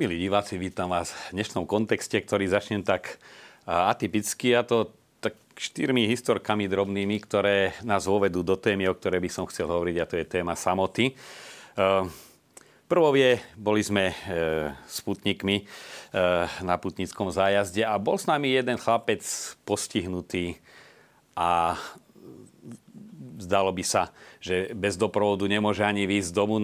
Milí diváci, vítam vás v dnešnom kontexte, ktorý začnem tak atypicky a to tak štyrmi historkami drobnými, ktoré nás uvedú do témy, o ktorej by som chcel hovoriť a to je téma samoty. Prvou je, boli sme e, sputnikmi e, na putnickom zájazde a bol s nami jeden chlapec postihnutý a zdalo by sa, že bez doprovodu nemôže ani výjsť z domu.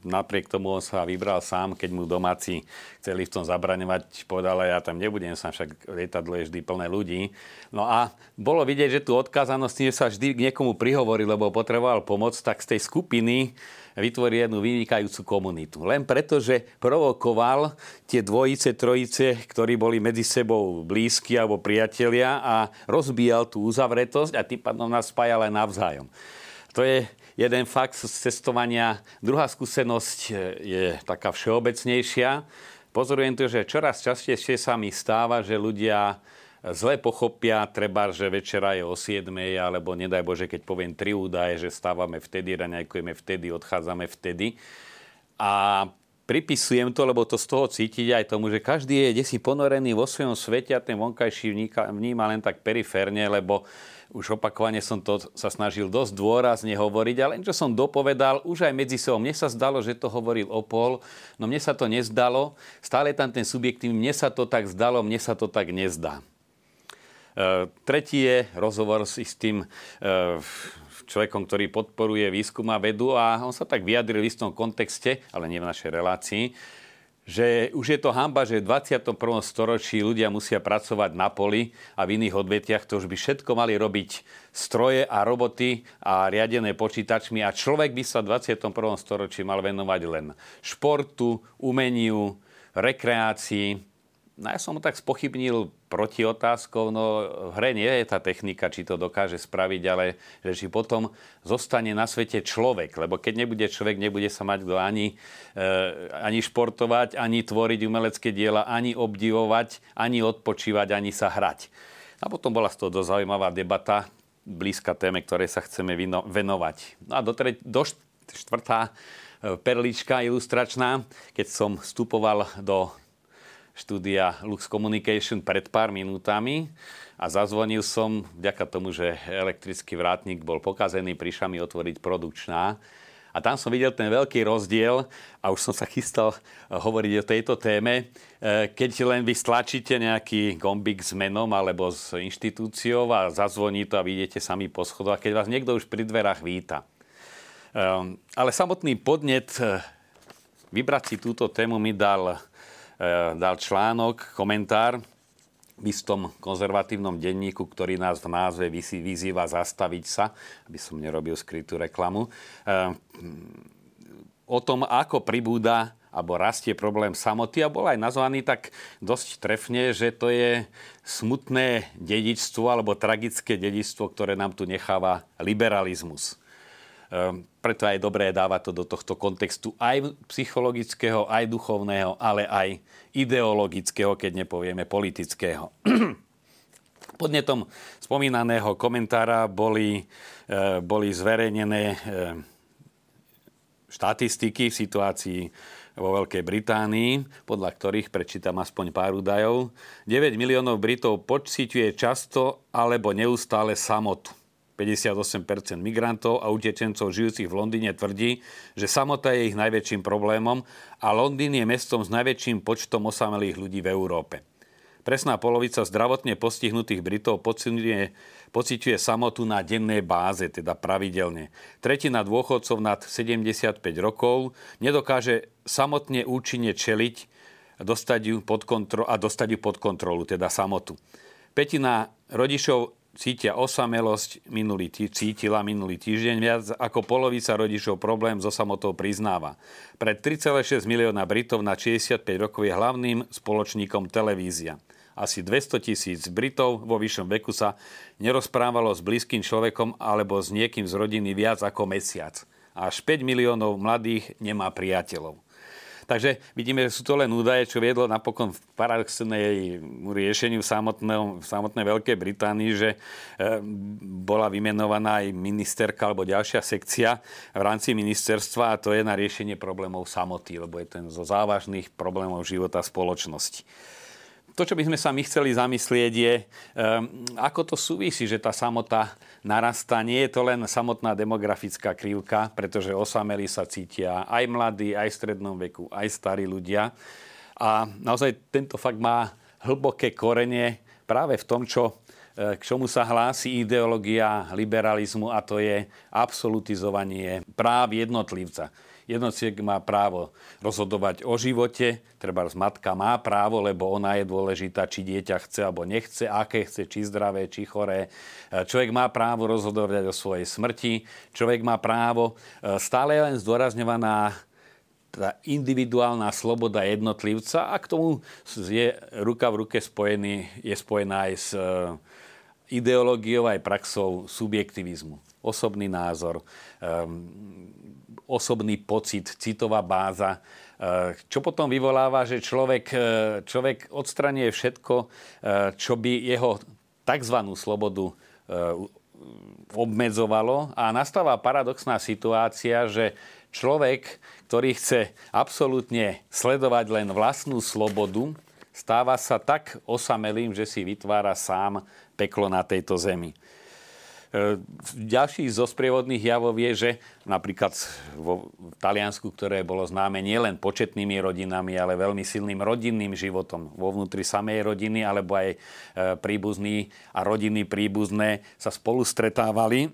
Napriek tomu on sa vybral sám, keď mu domáci chceli v tom zabraňovať. Povedal, ja tam nebudem, sa však lietadlo je vždy plné ľudí. No a bolo vidieť, že tu odkázanosť tým, sa vždy k niekomu prihovorí, lebo potreboval pomoc, tak z tej skupiny vytvorí jednu vynikajúcu komunitu. Len preto, že provokoval tie dvojice, trojice, ktorí boli medzi sebou blízki alebo priatelia a rozbíjal tú uzavretosť a tým pádom nás spájal aj navzájom. To je jeden fakt z cestovania. Druhá skúsenosť je taká všeobecnejšia. Pozorujem to, že čoraz častejšie sa mi stáva, že ľudia zle pochopia, treba, že večera je o 7, alebo nedaj Bože, keď poviem tri údaje, že stávame vtedy, raňajkujeme vtedy, odchádzame vtedy. A pripisujem to, lebo to z toho cítiť aj tomu, že každý je desi ponorený vo svojom svete a ten vonkajší vníma len tak periférne, lebo už opakovane som to sa snažil dosť dôrazne hovoriť, ale čo som dopovedal, už aj medzi sebou. Mne sa zdalo, že to hovoril Opol, no mne sa to nezdalo. Stále tam ten subjektívny, mne sa to tak zdalo, mne sa to tak nezdá. E, tretí je rozhovor s tým e, človekom, ktorý podporuje výskum a vedu a on sa tak vyjadril v istom kontexte, ale nie v našej relácii, že už je to hamba, že v 21. storočí ľudia musia pracovať na poli a v iných odvetiach to už by všetko mali robiť stroje a roboty a riadené počítačmi a človek by sa v 21. storočí mal venovať len športu, umeniu, rekreácii, No ja som mu tak spochybnil proti otázkou, no v hre nie je tá technika, či to dokáže spraviť, ale že či potom zostane na svete človek, lebo keď nebude človek, nebude sa mať kto ani, e, ani športovať, ani tvoriť umelecké diela, ani obdivovať, ani odpočívať, ani sa hrať. A potom bola z toho dosť zaujímavá debata, blízka téme, ktoré sa chceme venovať. No a do, tre- do štvrtá e, perlička ilustračná, keď som vstupoval do štúdia Lux Communication pred pár minútami a zazvonil som vďaka tomu, že elektrický vrátnik bol pokazený, prišla mi otvoriť produkčná. A tam som videl ten veľký rozdiel a už som sa chystal hovoriť o tejto téme. E, keď len vy stlačíte nejaký gombík s menom alebo s inštitúciou a zazvoní to a vidíte sami po schodoch, keď vás niekto už pri dverách víta. E, ale samotný podnet e, vybrať si túto tému mi dal dal článok, komentár v istom konzervatívnom denníku, ktorý nás v názve vyzýva zastaviť sa, aby som nerobil skrytú reklamu, eh, o tom, ako pribúda alebo rastie problém samoty a bol aj nazvaný tak dosť trefne, že to je smutné dedičstvo alebo tragické dedičstvo, ktoré nám tu necháva liberalizmus. Ehm, preto je dobré dávať to do tohto kontextu aj psychologického, aj duchovného, ale aj ideologického, keď nepovieme politického. Podnetom spomínaného komentára boli, e, boli zverejnené e, štatistiky v situácii vo Veľkej Británii, podľa ktorých prečítam aspoň pár údajov. 9 miliónov Britov pociťuje často alebo neustále samotu. 58% migrantov a utečencov žijúcich v Londýne tvrdí, že samota je ich najväčším problémom a Londýn je mestom s najväčším počtom osamelých ľudí v Európe. Presná polovica zdravotne postihnutých Britov pociťuje, pociťuje samotu na dennej báze, teda pravidelne. Tretina dôchodcov nad 75 rokov nedokáže samotne účinne čeliť dostať ju pod kontro- a dostať ju pod kontrolu, teda samotu. Petina rodičov cítia osamelosť, minulý tý, cítila minulý týždeň viac ako polovica rodičov problém so samotou priznáva. Pre 3,6 milióna Britov na 65 rokov je hlavným spoločníkom televízia. Asi 200 tisíc Britov vo vyššom veku sa nerozprávalo s blízkym človekom alebo s niekým z rodiny viac ako mesiac. Až 5 miliónov mladých nemá priateľov. Takže vidíme, že sú to len údaje, čo viedlo napokon v paradoxnej riešeniu v samotnej Veľkej Británii, že e, bola vymenovaná aj ministerka alebo ďalšia sekcia v rámci ministerstva a to je na riešenie problémov samoty, lebo je ten zo závažných problémov života spoločnosti to, čo by sme sa my chceli zamyslieť, je, um, ako to súvisí, že tá samota narastá. Nie je to len samotná demografická krivka, pretože osamelí sa cítia aj mladí, aj v strednom veku, aj starí ľudia. A naozaj tento fakt má hlboké korenie práve v tom, čo e, k čomu sa hlási ideológia liberalizmu a to je absolutizovanie práv jednotlivca. Jednotlivec má právo rozhodovať o živote, treba matka má právo, lebo ona je dôležitá, či dieťa chce alebo nechce, aké chce, či zdravé, či choré. Človek má právo rozhodovať o svojej smrti, človek má právo, e, stále je len zdôrazňovaná tá individuálna sloboda jednotlivca a k tomu je ruka v ruke spojený, je spojená aj s e, ideológiou aj praxou subjektivizmu. Osobný názor, um, osobný pocit, citová báza, eh, čo potom vyvoláva, že človek, eh, človek odstranie všetko, čo by jeho tzv. slobodu obmedzovalo a nastáva paradoxná situácia, že človek, ktorý chce absolútne sledovať len vlastnú slobodu, stáva sa tak osamelým, že si vytvára sám peklo na tejto zemi. E, ďalší zo sprievodných javov je, že napríklad vo Taliansku, ktoré bolo známe nielen početnými rodinami, ale veľmi silným rodinným životom vo vnútri samej rodiny, alebo aj e, príbuzní a rodiny príbuzné sa spolu stretávali,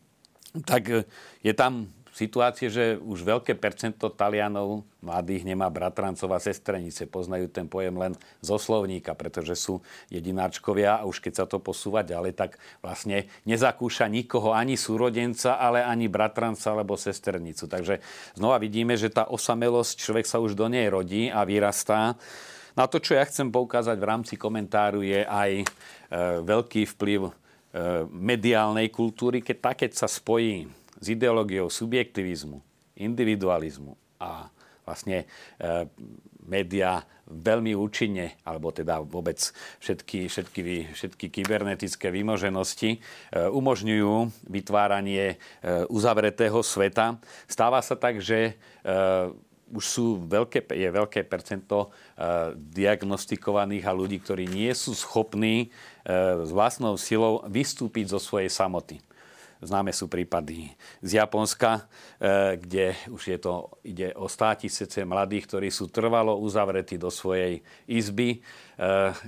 tak e, je tam situácie, že už veľké percento Talianov mladých nemá bratrancov a sestrenice. Poznajú ten pojem len zo slovníka, pretože sú jedináčkovia a už keď sa to posúva ďalej, tak vlastne nezakúša nikoho ani súrodenca, ale ani bratranca alebo sesternicu. Takže znova vidíme, že tá osamelosť, človek sa už do nej rodí a vyrastá. Na to, čo ja chcem poukázať v rámci komentáru, je aj e, veľký vplyv e, mediálnej kultúry, keď keď sa spojí s ideológiou subjektivizmu, individualizmu a vlastne e, médiá veľmi účinne, alebo teda vôbec všetky, všetky, všetky kybernetické vymoženosti e, umožňujú vytváranie e, uzavretého sveta. Stáva sa tak, že e, už sú veľké, je veľké percento uh, diagnostikovaných a ľudí, ktorí nie sú schopní uh, s vlastnou silou vystúpiť zo svojej samoty. Známe sú prípady z Japonska, e, kde už je to, ide o státisece mladých, ktorí sú trvalo uzavretí do svojej izby, e,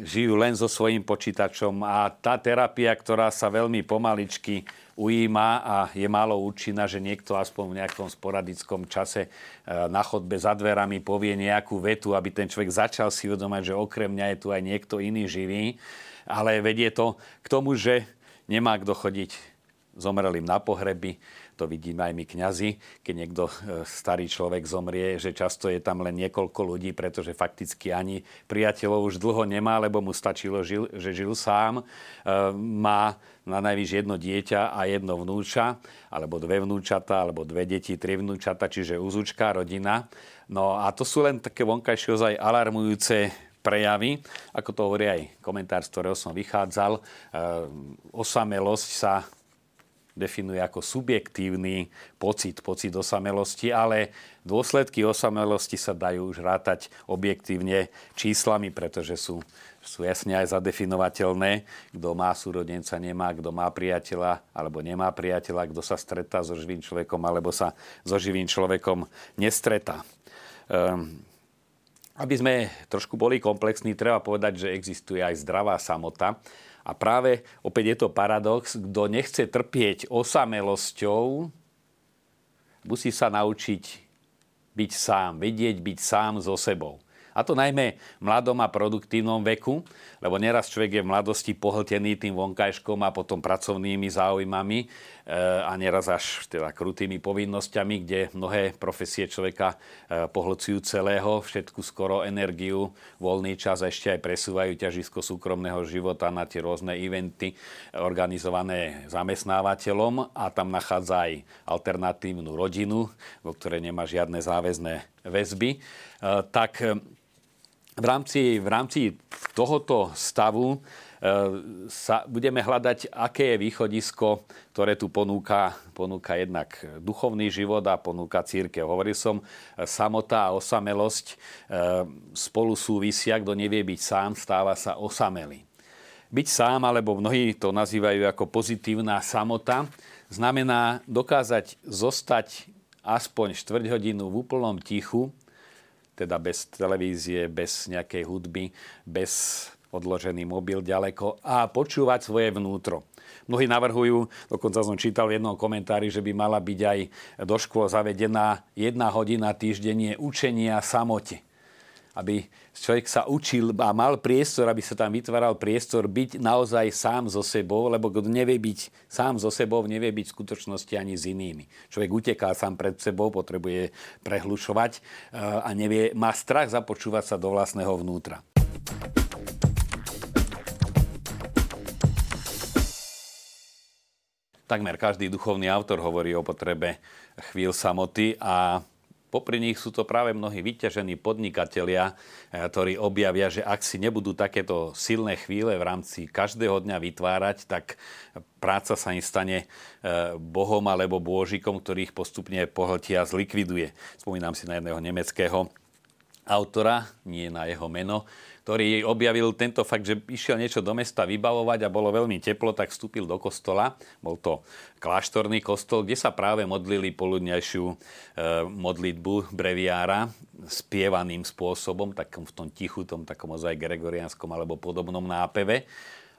žijú len so svojím počítačom a tá terapia, ktorá sa veľmi pomaličky ujíma a je málo účinná, že niekto aspoň v nejakom sporadickom čase e, na chodbe za dverami povie nejakú vetu, aby ten človek začal si uvedomať, že okrem mňa je tu aj niekto iný živý. Ale vedie to k tomu, že nemá kto chodiť zomrelým na pohreby. To vidíme aj my kňazi, keď niekto e, starý človek zomrie, že často je tam len niekoľko ľudí, pretože fakticky ani priateľov už dlho nemá, lebo mu stačilo, že žil sám. E, má na najvyš jedno dieťa a jedno vnúča, alebo dve vnúčata, alebo dve deti, tri vnúčata, čiže úzučká rodina. No a to sú len také vonkajšie ozaj alarmujúce prejavy, ako to hovorí aj komentár, z ktorého som vychádzal. E, osamelosť sa definuje ako subjektívny pocit, pocit osamelosti, ale dôsledky osamelosti sa dajú už rátať objektívne číslami, pretože sú, sú jasne aj zadefinovateľné. Kto má súrodenca, nemá, kto má priateľa alebo nemá priateľa, kto sa stretá so živým človekom alebo sa so živým človekom nestretá. Um, aby sme trošku boli komplexní, treba povedať, že existuje aj zdravá samota. A práve opäť je to paradox, kto nechce trpieť osamelosťou, musí sa naučiť byť sám, vedieť byť sám so sebou. A to najmä v mladom a produktívnom veku, lebo neraz človek je v mladosti pohltený tým vonkajškom a potom pracovnými záujmami e, a neraz až teda krutými povinnosťami, kde mnohé profesie človeka e, pohlcujú celého, všetku skoro energiu, voľný čas a ešte aj presúvajú ťažisko súkromného života na tie rôzne eventy organizované zamestnávateľom a tam nachádza aj alternatívnu rodinu, vo ktorej nemá žiadne záväzné väzby, tak v rámci, v rámci tohoto stavu sa budeme hľadať, aké je východisko, ktoré tu ponúka, ponúka jednak duchovný život a ponúka církev. Hovoril som, samota a osamelosť spolu súvisia, kto nevie byť sám, stáva sa osamelý. Byť sám, alebo mnohí to nazývajú ako pozitívna samota, znamená dokázať zostať aspoň štvrť hodinu v úplnom tichu, teda bez televízie, bez nejakej hudby, bez odložený mobil ďaleko a počúvať svoje vnútro. Mnohí navrhujú, dokonca som čítal v jednom komentári, že by mala byť aj do škôl zavedená jedna hodina týždenne učenia samote aby človek sa učil a mal priestor, aby sa tam vytváral priestor byť naozaj sám so sebou, lebo kto nevie byť sám so sebou, nevie byť v skutočnosti ani s inými. Človek uteká sám pred sebou, potrebuje prehlušovať eh, a nevie, má strach započúvať sa do vlastného vnútra. Takmer každý duchovný autor hovorí o potrebe chvíľ samoty a Popri nich sú to práve mnohí vyťažení podnikatelia, eh, ktorí objavia, že ak si nebudú takéto silné chvíle v rámci každého dňa vytvárať, tak práca sa im stane eh, bohom alebo bôžikom, ktorý ich postupne pohltia zlikviduje. Spomínam si na jedného nemeckého autora, nie na jeho meno, ktorý objavil tento fakt, že išiel niečo do mesta vybavovať a bolo veľmi teplo, tak vstúpil do kostola. Bol to kláštorný kostol, kde sa práve modlili poludňajšiu e, modlitbu breviára spievaným spôsobom, takom v tom tichu, tom takom ozaj gregorianskom alebo podobnom nápeve.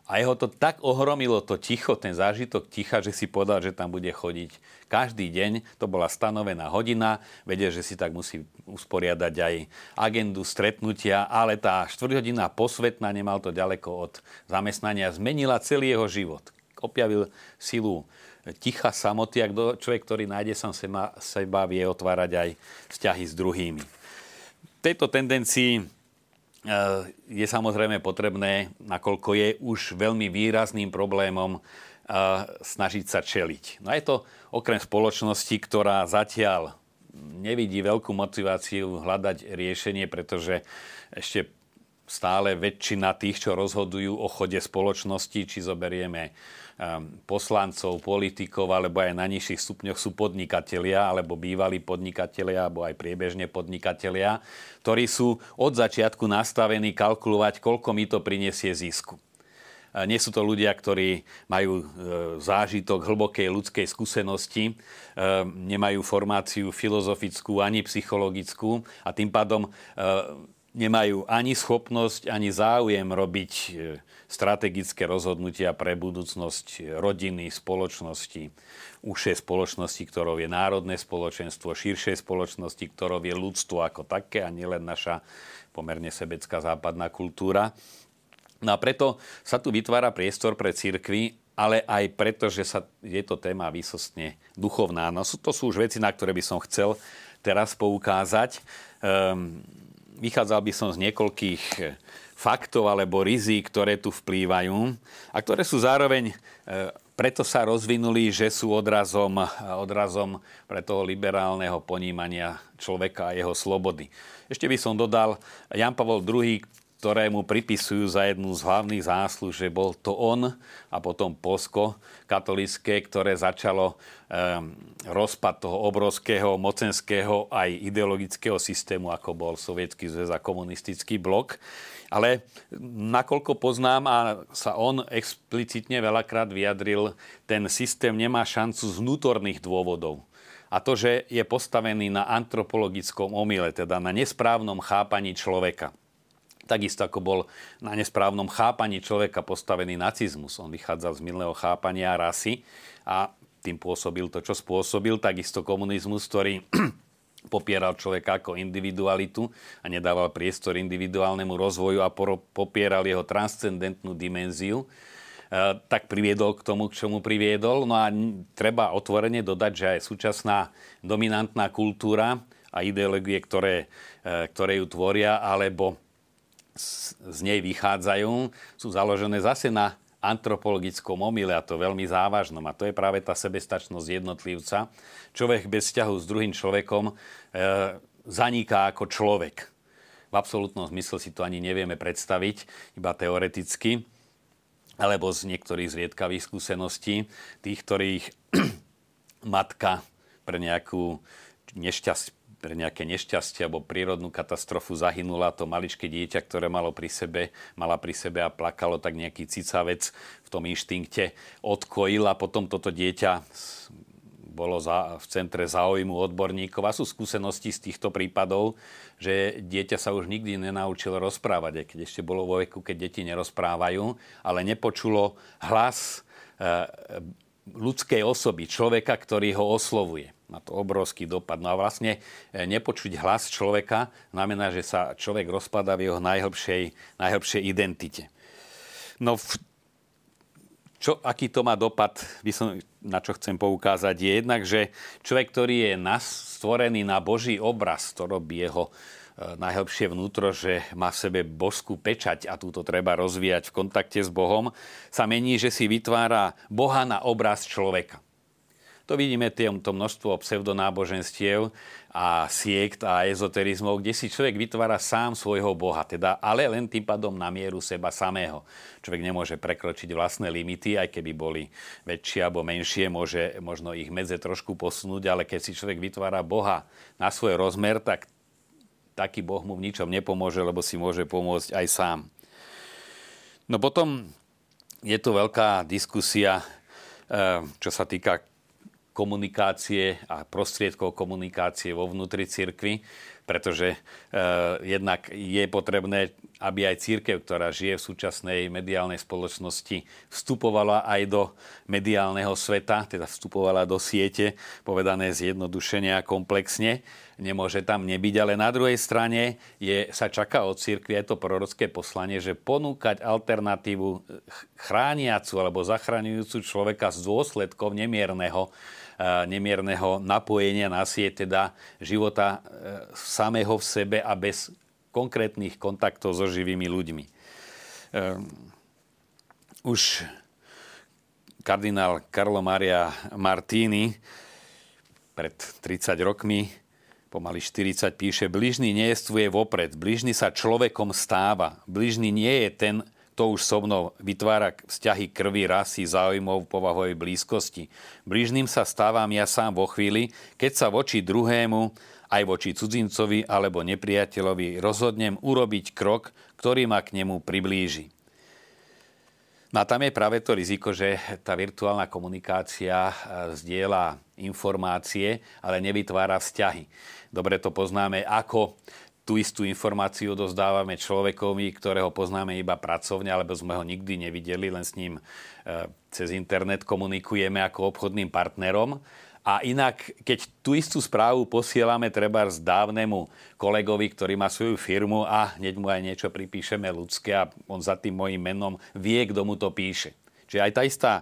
A jeho to tak ohromilo to ticho, ten zážitok ticha, že si povedal, že tam bude chodiť každý deň. To bola stanovená hodina, vedie, že si tak musí usporiadať aj agendu stretnutia, ale tá štvrťhodina posvetná, nemal to ďaleko od zamestnania, zmenila celý jeho život. Objavil silu ticha samoty, ak človek, ktorý nájde sám seba, seba, vie otvárať aj vzťahy s druhými. Tejto tendencii je samozrejme potrebné, nakoľko je už veľmi výrazným problémom, eh, snažiť sa čeliť. No je to okrem spoločnosti, ktorá zatiaľ nevidí veľkú motiváciu hľadať riešenie, pretože ešte stále väčšina tých, čo rozhodujú o chode spoločnosti, či zoberieme poslancov, politikov alebo aj na nižších stupňoch sú podnikatelia alebo bývalí podnikatelia alebo aj priebežne podnikatelia, ktorí sú od začiatku nastavení kalkulovať, koľko mi to prinesie zisku. Nie sú to ľudia, ktorí majú e, zážitok hlbokej ľudskej skúsenosti, ehm, nemajú formáciu filozofickú ani psychologickú a tým pádom e, nemajú ani schopnosť, ani záujem robiť e, strategické rozhodnutia pre budúcnosť rodiny, spoločnosti, užšej spoločnosti, ktorou je národné spoločenstvo, širšej spoločnosti, ktorou je ľudstvo ako také a nielen naša pomerne sebecká západná kultúra. No a preto sa tu vytvára priestor pre cirkvy, ale aj preto, že sa, je to téma výsostne duchovná. No to sú už veci, na ktoré by som chcel teraz poukázať. Um, vychádzal by som z niekoľkých eh, faktov alebo rizík, ktoré tu vplývajú a ktoré sú zároveň eh, preto sa rozvinuli, že sú odrazom, eh, odrazom pre toho liberálneho ponímania človeka a jeho slobody. Ešte by som dodal, Jan Pavel II, ktorému pripisujú za jednu z hlavných zásluh, že bol to on a potom Polsko katolické, ktoré začalo um, rozpad toho obrovského mocenského aj ideologického systému, ako bol Sovietský zväz a komunistický blok. Ale nakoľko poznám a sa on explicitne veľakrát vyjadril, ten systém nemá šancu z vnútorných dôvodov. A to, že je postavený na antropologickom omyle, teda na nesprávnom chápaní človeka. Takisto ako bol na nesprávnom chápaní človeka postavený nacizmus. On vychádzal z milného chápania rasy a tým pôsobil to, čo spôsobil. Takisto komunizmus, ktorý popieral človeka ako individualitu a nedával priestor individuálnemu rozvoju a popieral jeho transcendentnú dimenziu, e, tak priviedol k tomu, k čomu priviedol. No a treba otvorene dodať, že aj súčasná dominantná kultúra a ideológie, ktoré, e, ktoré ju tvoria, alebo z nej vychádzajú, sú založené zase na antropologickom omyle a to veľmi závažnom. A to je práve tá sebestačnosť jednotlivca. Človek bez vzťahu s druhým človekom e, zaniká ako človek. V absolútnom zmysle si to ani nevieme predstaviť, iba teoreticky, alebo z niektorých zriedkavých skúseností, tých, ktorých matka pre nejakú nešťastie, pre nejaké nešťastie alebo prírodnú katastrofu zahynula to maličké dieťa, ktoré malo pri sebe, mala pri sebe a plakalo, tak nejaký cicavec v tom inštinkte odkojil a potom toto dieťa bolo za, v centre záujmu odborníkov. A sú skúsenosti z týchto prípadov, že dieťa sa už nikdy nenaučilo rozprávať, keď ešte bolo vo veku, keď deti nerozprávajú, ale nepočulo hlas e, ľudskej osoby, človeka, ktorý ho oslovuje. Má to obrovský dopad. No a vlastne e, nepočuť hlas človeka znamená, že sa človek rozpadá v jeho najhlbšej, najhlbšej identite. No v čo, aký to má dopad, by som, na čo chcem poukázať, je jednak, že človek, ktorý je nas, stvorený na Boží obraz, to robí jeho najhlbšie vnútro, že má v sebe božskú pečať a túto treba rozvíjať v kontakte s Bohom, sa mení, že si vytvára Boha na obraz človeka. To vidíme to množstvo pseudonáboženstiev a siekt a ezoterizmov, kde si človek vytvára sám svojho Boha, teda, ale len tým pádom na mieru seba samého. Človek nemôže prekročiť vlastné limity, aj keby boli väčšie alebo menšie, môže možno ich medze trošku posunúť, ale keď si človek vytvára Boha na svoj rozmer, tak taký Boh mu v ničom nepomôže, lebo si môže pomôcť aj sám. No potom je tu veľká diskusia, eh, čo sa týka komunikácie a prostriedkov komunikácie vo vnútri cirkvi, pretože e, jednak je potrebné, aby aj církev, ktorá žije v súčasnej mediálnej spoločnosti, vstupovala aj do mediálneho sveta, teda vstupovala do siete, povedané zjednodušene a komplexne. Nemôže tam nebyť, ale na druhej strane je, sa čaká od církvy aj to prorocké poslanie, že ponúkať alternatívu chrániacu alebo zachraňujúcu človeka z dôsledkov nemierneho nemierneho napojenia na sieť, teda života e, samého v sebe a bez konkrétnych kontaktov so živými ľuďmi. E, už kardinál Carlo Maria Martini pred 30 rokmi, pomaly 40, píše, bližný nejestvuje vopred, bližný sa človekom stáva, bližný nie je ten, to už so mnou vytvára vzťahy krvi, rasy, záujmov, povahovej blízkosti. Blížným sa stávam ja sám vo chvíli, keď sa voči druhému, aj voči cudzincovi alebo nepriateľovi rozhodnem urobiť krok, ktorý ma k nemu priblíži. No a tam je práve to riziko, že tá virtuálna komunikácia e, zdieľa informácie, ale nevytvára vzťahy. Dobre to poznáme, ako tú istú informáciu dozdávame človekovi, ktorého poznáme iba pracovne, alebo sme ho nikdy nevideli, len s ním e, cez internet komunikujeme ako obchodným partnerom. A inak, keď tú istú správu posielame treba z dávnemu kolegovi, ktorý má svoju firmu a hneď mu aj niečo pripíšeme ľudské a on za tým mojim menom vie, kto mu to píše. Čiže aj tá istá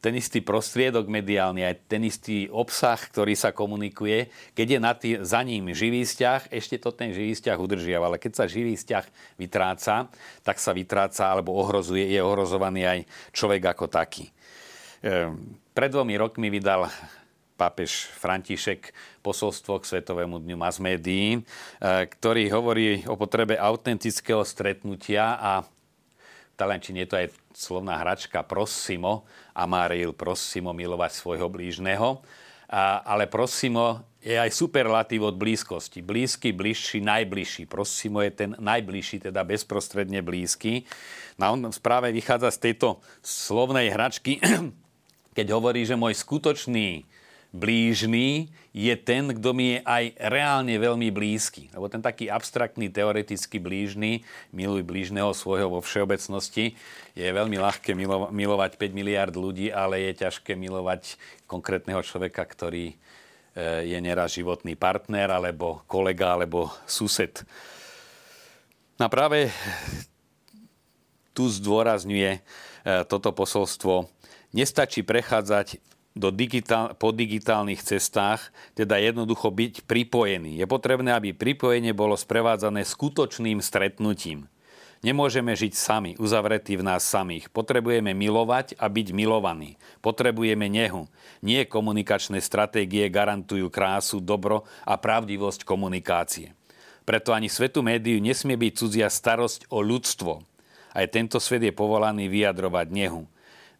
ten istý prostriedok mediálny, aj ten istý obsah, ktorý sa komunikuje, keď je na tý, za ním živý vzťah, ešte to ten živý vzťah udržiava. Ale keď sa živý vzťah vytráca, tak sa vytráca alebo ohrozuje, je ohrozovaný aj človek ako taký. Ehm, pred dvomi rokmi vydal pápež František posolstvo k Svetovému dňu mass médií, e, ktorý hovorí o potrebe autentického stretnutia a v Talenčine je to aj slovná hračka prosimo, amaril, prosimo milovať svojho blížneho. A, ale prosimo je aj superlatív od blízkosti. Blízky, bližší, najbližší. Prosimo je ten najbližší, teda bezprostredne blízky. No on správe vychádza z tejto slovnej hračky, keď hovorí, že môj skutočný blížny je ten, kto mi je aj reálne veľmi blízky. Lebo ten taký abstraktný, teoretický blížny, miluj blížneho svojho vo všeobecnosti, je veľmi ľahké milo- milovať 5 miliard ľudí, ale je ťažké milovať konkrétneho človeka, ktorý e, je neraz životný partner, alebo kolega, alebo sused. A práve tu zdôrazňuje e, toto posolstvo. Nestačí prechádzať do digitál, po digitálnych cestách, teda jednoducho byť pripojený. Je potrebné, aby pripojenie bolo sprevádzané skutočným stretnutím. Nemôžeme žiť sami, uzavretí v nás samých. Potrebujeme milovať a byť milovaní. Potrebujeme nehu. Nie komunikačné stratégie garantujú krásu, dobro a pravdivosť komunikácie. Preto ani svetu médiu nesmie byť cudzia starosť o ľudstvo. Aj tento svet je povolaný vyjadrovať nehu.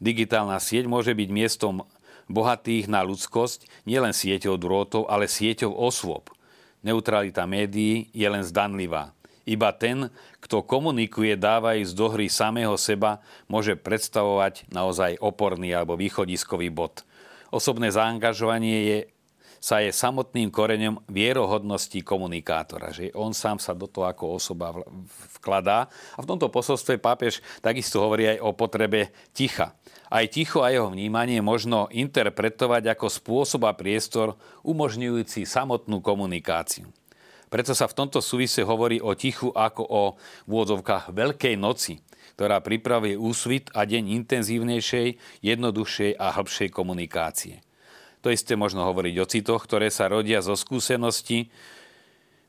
Digitálna sieť môže byť miestom bohatých na ľudskosť, nielen sieťou drôtov, ale sieťou osôb. Neutralita médií je len zdanlivá. Iba ten, kto komunikuje dávajúc do hry samého seba, môže predstavovať naozaj oporný alebo východiskový bod. Osobné zaangažovanie je, sa je samotným koreňom vierohodnosti komunikátora, že on sám sa do toho ako osoba vkladá. A v tomto posolstve pápež takisto hovorí aj o potrebe ticha. Aj ticho a jeho vnímanie možno interpretovať ako spôsob a priestor umožňujúci samotnú komunikáciu. Preto sa v tomto súvise hovorí o tichu ako o vôdzovkách Veľkej noci, ktorá pripravuje úsvit a deň intenzívnejšej, jednoduchšej a hĺbšej komunikácie. To isté možno hovoriť o citoch, ktoré sa rodia zo skúsenosti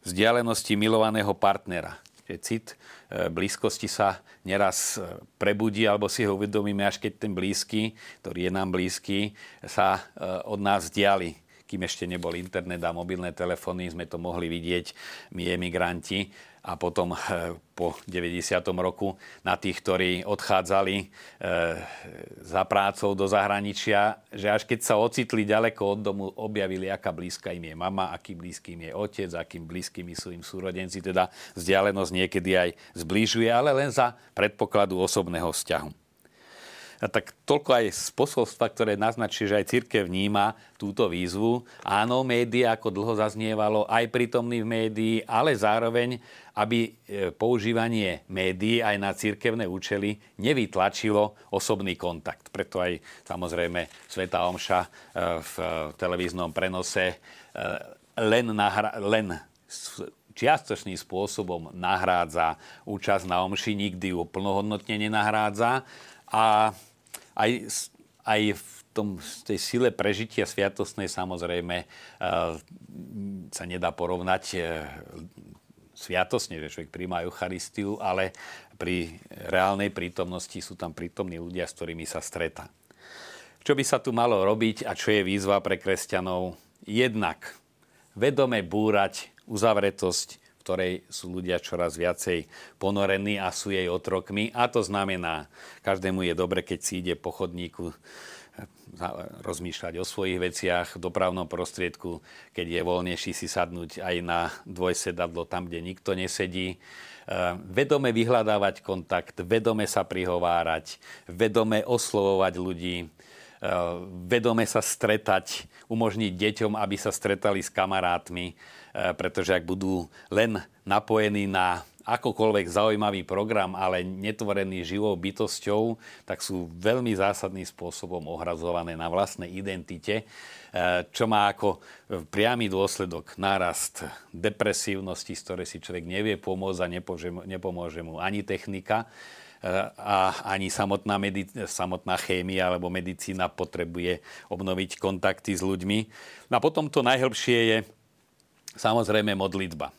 vzdialenosti milovaného partnera. Že cit e, blízkosti sa neraz e, prebudí alebo si ho uvedomíme, až keď ten blízky, ktorý je nám blízky, sa e, od nás vzdiali kým ešte nebol internet a mobilné telefóny, sme to mohli vidieť my emigranti a potom eh, po 90. roku na tých, ktorí odchádzali e, za prácou do zahraničia, že až keď sa ocitli ďaleko od domu, objavili, aká blízka im je mama, aký blízky im je otec, akým blízkymi sú im súrodenci. Teda vzdialenosť niekedy aj zbližuje, ale len za predpokladu osobného vzťahu. A tak toľko aj z posolstva, ktoré naznačí, že aj církev vníma túto výzvu. Áno, média, ako dlho zaznievalo, aj prítomný v médii, ale zároveň, aby e, používanie médií aj na církevné účely nevytlačilo osobný kontakt. Preto aj samozrejme Sveta Omša e, v televíznom prenose e, len, nahra- len čiastočným spôsobom nahrádza účasť na omši, nikdy ju plnohodnotne nenahrádza. A aj, aj v tom, tej sile prežitia sviatostnej samozrejme uh, sa nedá porovnať uh, sviatosne, že človek príjma Eucharistiu, ale pri reálnej prítomnosti sú tam prítomní ľudia, s ktorými sa stretá. Čo by sa tu malo robiť a čo je výzva pre kresťanov? Jednak vedome búrať uzavretosť ktorej sú ľudia čoraz viacej ponorení a sú jej otrokmi. A to znamená, každému je dobre, keď si ide po chodníku eh, rozmýšľať o svojich veciach v dopravnom prostriedku, keď je voľnejší si sadnúť aj na dvojsedadlo tam, kde nikto nesedí. Eh, vedome vyhľadávať kontakt, vedome sa prihovárať, vedome oslovovať ľudí, eh, vedome sa stretať, umožniť deťom, aby sa stretali s kamarátmi, pretože ak budú len napojení na akokoľvek zaujímavý program, ale netvorený živou bytosťou, tak sú veľmi zásadným spôsobom ohrazované na vlastnej identite, e, čo má ako priamy dôsledok nárast depresívnosti, z ktorej si človek nevie pomôcť a nepomôže mu ani technika, a ani samotná, medic- samotná chémia alebo medicína potrebuje obnoviť kontakty s ľuďmi. No a potom to najhlbšie je Samozrejme modlitba.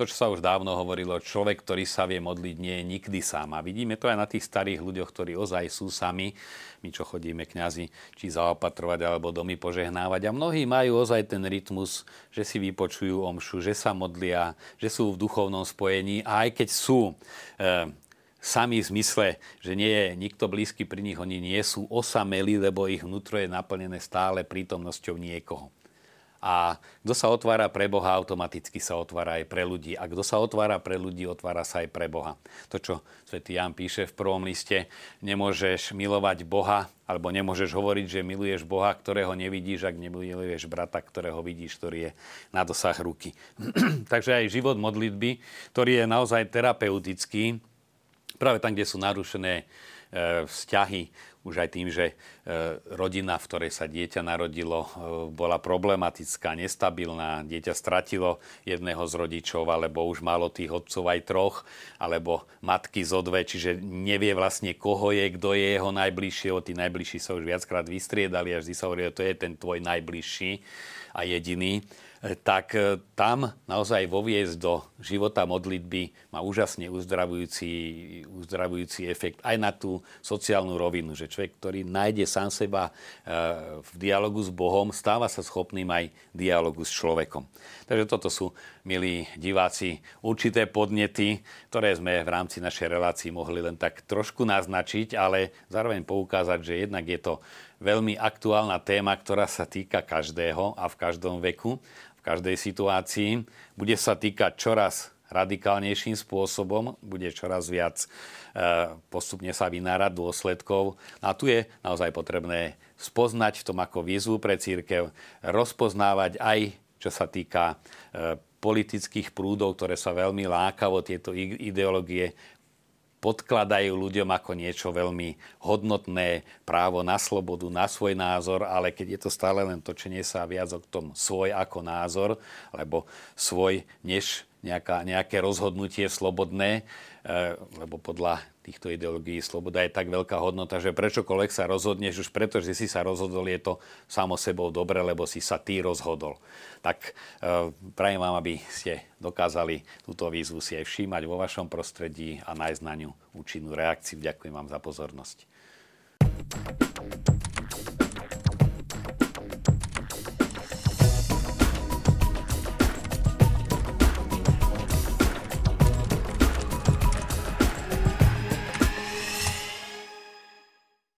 To, čo sa už dávno hovorilo, človek, ktorý sa vie modliť, nie je nikdy sám. A vidíme to aj na tých starých ľuďoch, ktorí ozaj sú sami. My, čo chodíme kňazi, či zaopatrovať, alebo domy požehnávať. A mnohí majú ozaj ten rytmus, že si vypočujú omšu, že sa modlia, že sú v duchovnom spojení. A aj keď sú e, sami v zmysle, že nie je nikto blízky pri nich, oni nie sú osamelí, lebo ich vnútro je naplnené stále prítomnosťou niekoho. A kto sa otvára pre Boha, automaticky sa otvára aj pre ľudí. A kto sa otvára pre ľudí, otvára sa aj pre Boha. To, čo svätý Ján píše v prvom liste, nemôžeš milovať Boha, alebo nemôžeš hovoriť, že miluješ Boha, ktorého nevidíš, ak nemiluješ brata, ktorého vidíš, ktorý je na dosah ruky. Takže aj život modlitby, ktorý je naozaj terapeutický, práve tam, kde sú narušené e, vzťahy, už aj tým, že e, rodina, v ktorej sa dieťa narodilo, e, bola problematická, nestabilná, dieťa stratilo jedného z rodičov, alebo už malo tých otcov aj troch, alebo matky zo dve, čiže nevie vlastne, koho je, kto je jeho najbližšie, tí najbližší sa už viackrát vystriedali a vždy sa hovorí, to je ten tvoj najbližší a jediný. Tak e, tam naozaj voviesť do života modlitby má úžasne uzdravujúci, uzdravujúci efekt aj na tú sociálnu rovinu, že človek, ktorý nájde sám seba e, v dialogu s Bohom, stáva sa schopným aj dialogu s človekom. Takže toto sú, milí diváci, určité podnety, ktoré sme v rámci našej relácii mohli len tak trošku naznačiť, ale zároveň poukázať, že jednak je to veľmi aktuálna téma, ktorá sa týka každého a v každom veku v každej situácii. Bude sa týkať čoraz radikálnejším spôsobom, bude čoraz viac e, postupne sa vynárať dôsledkov. A tu je naozaj potrebné spoznať v tom ako výzvu pre církev, rozpoznávať aj, čo sa týka e, politických prúdov, ktoré sa veľmi lákavo tieto ideológie podkladajú ľuďom ako niečo veľmi hodnotné, právo na slobodu, na svoj názor, ale keď je to stále len točenie sa viac o tom svoj ako názor, alebo svoj než nejaká, nejaké rozhodnutie slobodné, lebo podľa týchto ideológií sloboda je tak veľká hodnota, že prečokoľvek sa rozhodneš, už preto, že si sa rozhodol, je to samo sebou dobre, lebo si sa ty rozhodol. Tak e, prajem vám, aby ste dokázali túto výzvu si aj všímať vo vašom prostredí a nájsť na ňu účinnú reakciu. Ďakujem vám za pozornosť.